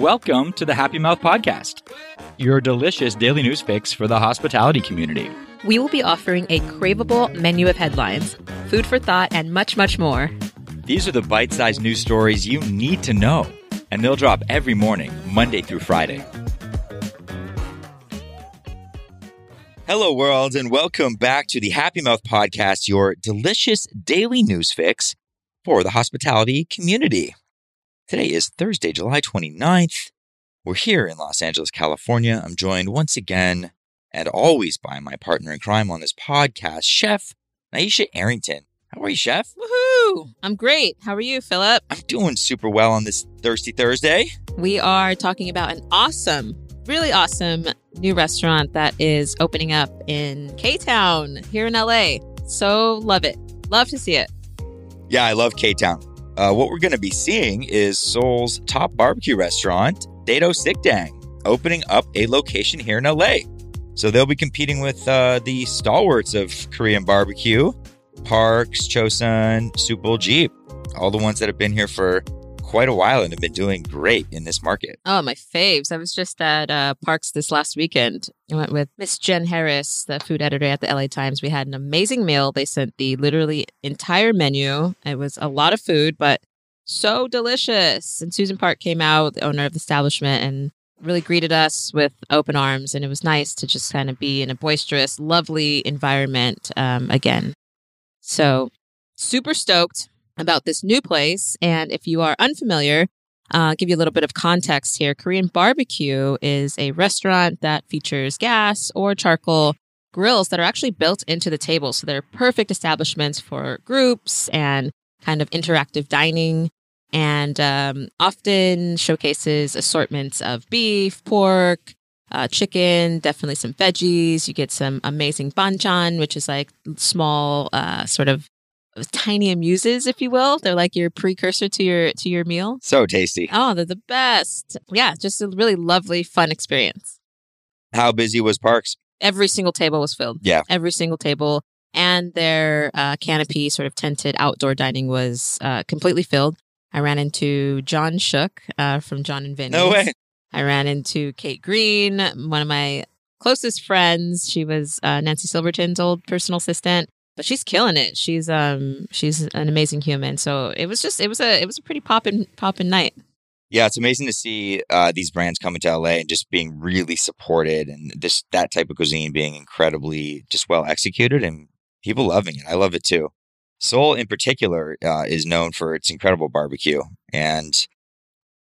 Welcome to the Happy Mouth Podcast, your delicious daily news fix for the hospitality community. We will be offering a craveable menu of headlines, food for thought, and much, much more. These are the bite sized news stories you need to know, and they'll drop every morning, Monday through Friday. Hello, world, and welcome back to the Happy Mouth Podcast, your delicious daily news fix for the hospitality community. Today is Thursday, July 29th. We're here in Los Angeles, California. I'm joined once again and always by my partner in crime on this podcast, Chef Naisha Arrington. How are you, Chef? Woohoo! I'm great. How are you, Philip? I'm doing super well on this Thirsty Thursday. We are talking about an awesome, really awesome new restaurant that is opening up in K Town here in LA. So love it. Love to see it. Yeah, I love K Town. Uh, what we're going to be seeing is Seoul's top barbecue restaurant, Daedo Sikdang, opening up a location here in LA. So they'll be competing with uh, the stalwarts of Korean barbecue, Parks, Chosun, Soot Bull, Jeep, all the ones that have been here for quite a while and have been doing great in this market. Oh, my faves. I was just at uh, Parks this last weekend. I went with Miss Jenn Harris, the food editor at the LA Times. We had an amazing meal. They sent the literally entire menu. It was a lot of food, but so delicious. And Susan Park came out, the owner of the establishment, and really greeted us with open arms. And it was nice to just kind of be in a boisterous, lovely environment um, again. So, super stoked about this new place. And if you are unfamiliar, uh, give you a little bit of context here. Korean barbecue is a restaurant that features gas or charcoal grills that are actually built into the table. So they're perfect establishments for groups and kind of interactive dining and um, often showcases assortments of beef, pork, uh, chicken, definitely some veggies. You get some amazing banchan, which is like small, uh, sort of tiny amuses, if you will. They're like your precursor to your to your meal. So tasty. Oh, they're the best. Yeah, just a really lovely, fun experience. How busy was Parks? Every single table was filled. Yeah. Every single table. And their uh, canopy, sort of tented outdoor dining, was uh, completely filled. I ran into Jon Shook uh, from Jon and Vinny's. No way. I ran into Kate Green, one of my closest friends. She was uh, Nancy Silverton's old personal assistant but she's killing it. She's um she's an amazing human. So it was just it was a it was a pretty poppin' poppin' night. Yeah, it's amazing to see uh, these brands coming to LA and just being really supported, and this that type of cuisine being incredibly just well executed, and people loving it. I love it too. Seoul, in particular, uh, is known for its incredible barbecue, and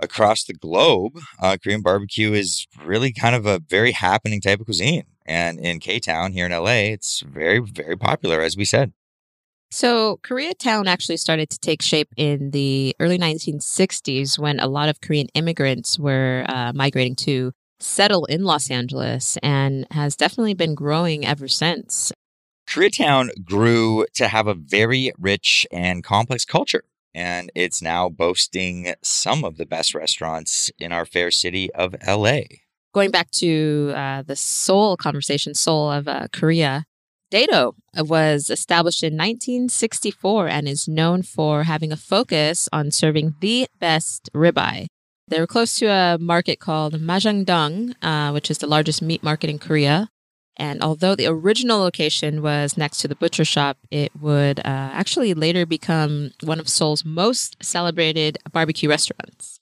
across the globe, uh, Korean barbecue is really kind of a very happening type of cuisine. And in K Town here in LA, it's very, very popular, as we said. So, Koreatown actually started to take shape in the early 1960s when a lot of Korean immigrants were uh, migrating to settle in Los Angeles and has definitely been growing ever since. Koreatown grew to have a very rich and complex culture, and it's now boasting some of the best restaurants in our fair city of LA going back to uh, the Seoul conversation, Seoul of uh, Korea, Daedo was established in 1964 and is known for having a focus on serving the best ribeye. They were close to a market called Majangdong, uh, which is the largest meat market in Korea. And although the original location was next to the butcher shop, it would uh, actually later become one of Seoul's most celebrated barbecue restaurants.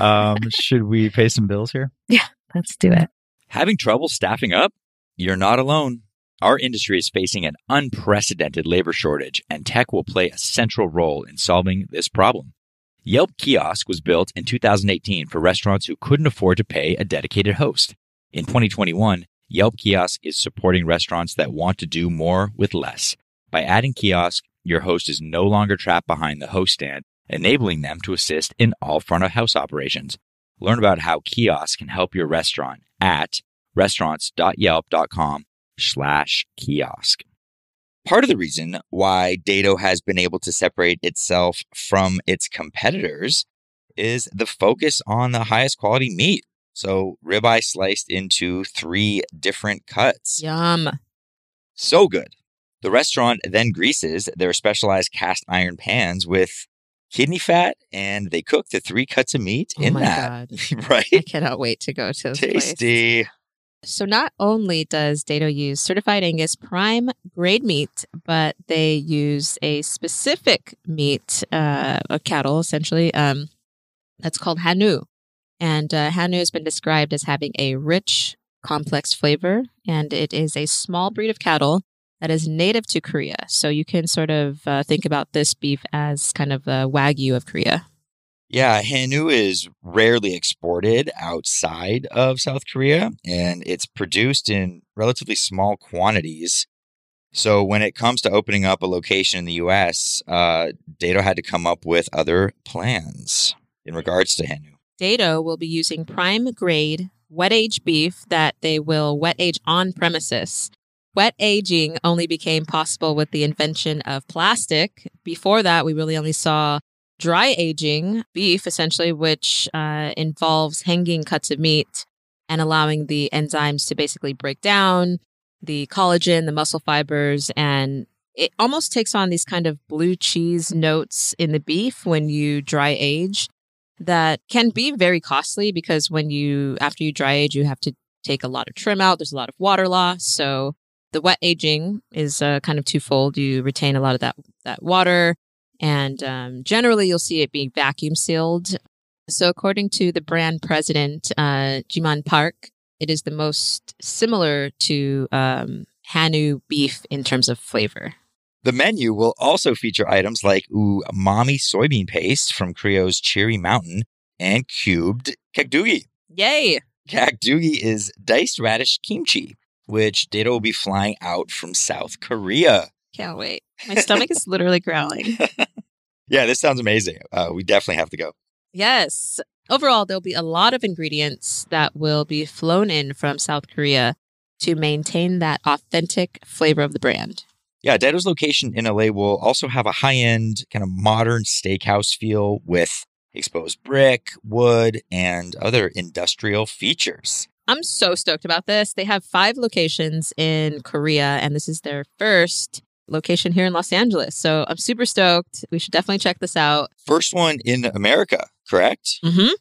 um, should we pay some bills here? Yeah. Let's do it. Having trouble staffing up? You're not alone. Our industry is facing an unprecedented labor shortage, and tech will play a central role in solving this problem. Yelp Kiosk was built in 2018 for restaurants who couldn't afford to pay a dedicated host. In 2021, Yelp Kiosk is supporting restaurants that want to do more with less. By adding Kiosk, your host is no longer trapped behind the host stand, enabling them to assist in all front of house operations. Learn about how kiosk can help your restaurant at restaurants.yelp.com slash kiosk. Part of the reason why Daedo has been able to separate itself from its competitors is the focus on the highest quality meat. So ribeye sliced into three different cuts. Yum. So good. The restaurant then greases their specialized cast iron pans with kidney fat, and they cook the three cuts of meat Oh in my that. God. I cannot wait to go to this place. Tasty. So not only does Daedo use certified Angus prime grade meat, but they use a specific meat, uh, a cattle essentially, um, that's called Hanu. And uh, Hanu has been described as having a rich, complex flavor, and it is a small breed of cattle that is native to Korea. So you can sort of uh, think about this beef as kind of the Wagyu of Korea. Yeah, Hanu is rarely exported outside of South Korea and it's produced in relatively small quantities. So when it comes to opening up a location in the US, uh, Daedo had to come up with other plans in regards to Hanu. Daedo will be using prime grade wet age beef that they will wet age on premises. Wet aging only became possible with the invention of plastic. Before that, we really only saw dry aging beef, essentially, which uh, involves hanging cuts of meat and allowing the enzymes to basically break down the collagen, the muscle fibers, and it almost takes on these kind of blue cheese notes in the beef when you dry age that can be very costly because when you after you dry age you have to take a lot of trim out there's a lot of water loss so the wet aging is uh, kind of twofold. You retain a lot of that that water and um, generally you'll see it being vacuum sealed. So according to the brand president uh, jiman park it is the most similar to um, hanu beef in terms of flavor. The menu will also feature items like umami soybean paste from Korea's Jiri Mountain and cubed kakdugi. yay! Kakdugi is diced radish kimchi, which Daedo will be flying out from South Korea. can't wait my stomach is literally growling Yeah, this sounds amazing. Uh, we definitely have to go. Yes. Overall, there'll be a lot of ingredients that will be flown in from South Korea to maintain that authentic flavor of the brand. Yeah, Daedo's location in LA will also have a high end, kind of modern steakhouse feel with exposed brick, wood, and other industrial features. I'm so stoked about this. They have five locations in Korea, and this is their first location here in Los Angeles. So I'm super stoked. We should definitely check this out. First one in America, correct? Mm-hmm.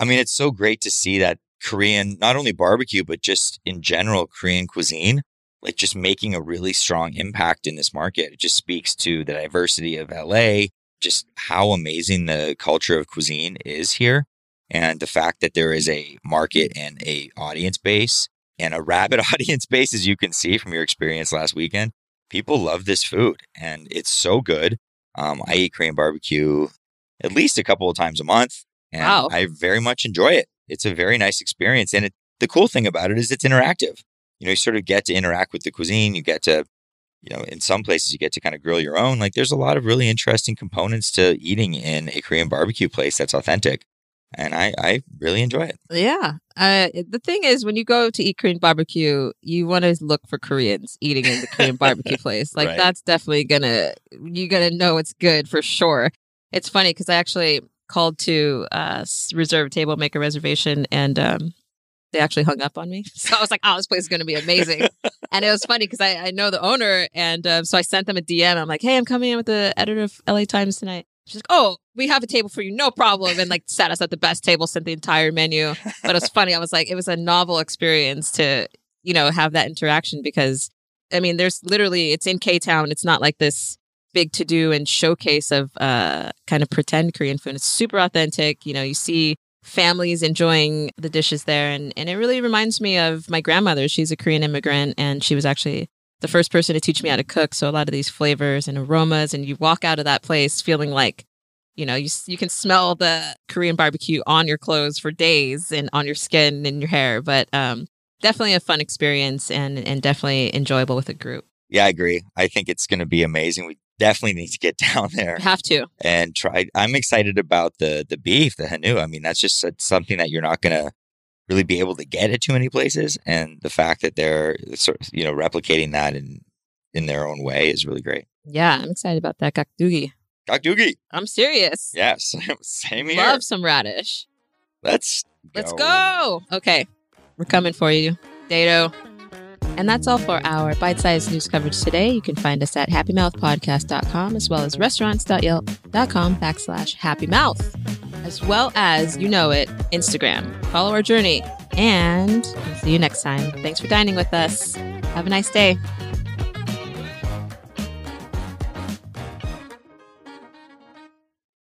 I mean, it's so great to see that Korean, not only barbecue, but just in general, Korean cuisine, like just making a really strong impact in this market. It just speaks to the diversity of LA, just how amazing the culture of cuisine is here. And the fact that there is a market and a audience base and a rabid audience base, as you can see from your experience last weekend, people love this food and it's so good. Um, I eat Korean barbecue at least a couple of times a month and Wow. I very much enjoy it. It's a very nice experience. And it, the cool thing about it is it's interactive. You know, you sort of get to interact with the cuisine. You get to, you know, in some places you get to kind of grill your own. Like there's a lot of really interesting components to eating in a Korean barbecue place that's authentic. And I, I really enjoy it. Yeah. Uh, the thing is, when you go to eat Korean barbecue, you want to look for Koreans eating in the Korean barbecue place. Like Right. that's definitely gonna you're gonna know it's good for sure. It's funny because I actually called to uh, reserve a table, make a reservation, and um, they actually hung up on me. So I was like, "Oh, this place is gonna be amazing." and it was funny because I, I know the owner, and um, so I sent them a DM. I'm like, "Hey, I'm coming in with the editor of LA Times tonight." She's like, "Oh, we have a table for you, no problem," and like sat us at the best table, sent the entire menu. But it was funny. I was like, it was a novel experience to you know have that interaction because I mean, there's literally it's in K Town. It's not like this big to do and showcase of uh kind of pretend Korean food. It's super authentic. You know, you see families enjoying the dishes there and and it really reminds me of my grandmother. She's a Korean immigrant and she was actually the first person to teach me how to cook. So a lot of these flavors and aromas and you walk out of that place feeling like you know, you you can smell the Korean barbecue on your clothes for days and on your skin and your hair, but um definitely a fun experience and and definitely enjoyable with a group. Yeah, I agree. I think it's going to be amazing. We definitely need to get down there Have to. and try. I'm excited about the the beef, the hanu. I mean, that's just uh, something that you're not going to really be able to get at too many places, and the fact that they're sort of you know replicating that in in their own way is really great. Yeah, I'm excited about that gakdugi. Gakdugi. I'm serious. Yes, same here. Love some radish. Let's Let's go. Okay, we're coming for you, Daedo. And that's all for our bite sized news coverage today. You can find us at happymouthpodcast.com as well as restaurants.yelp.com backslash happymouth, as well as, you know it, Instagram. Follow our journey. And see you next time. Thanks for dining with us. Have a nice day.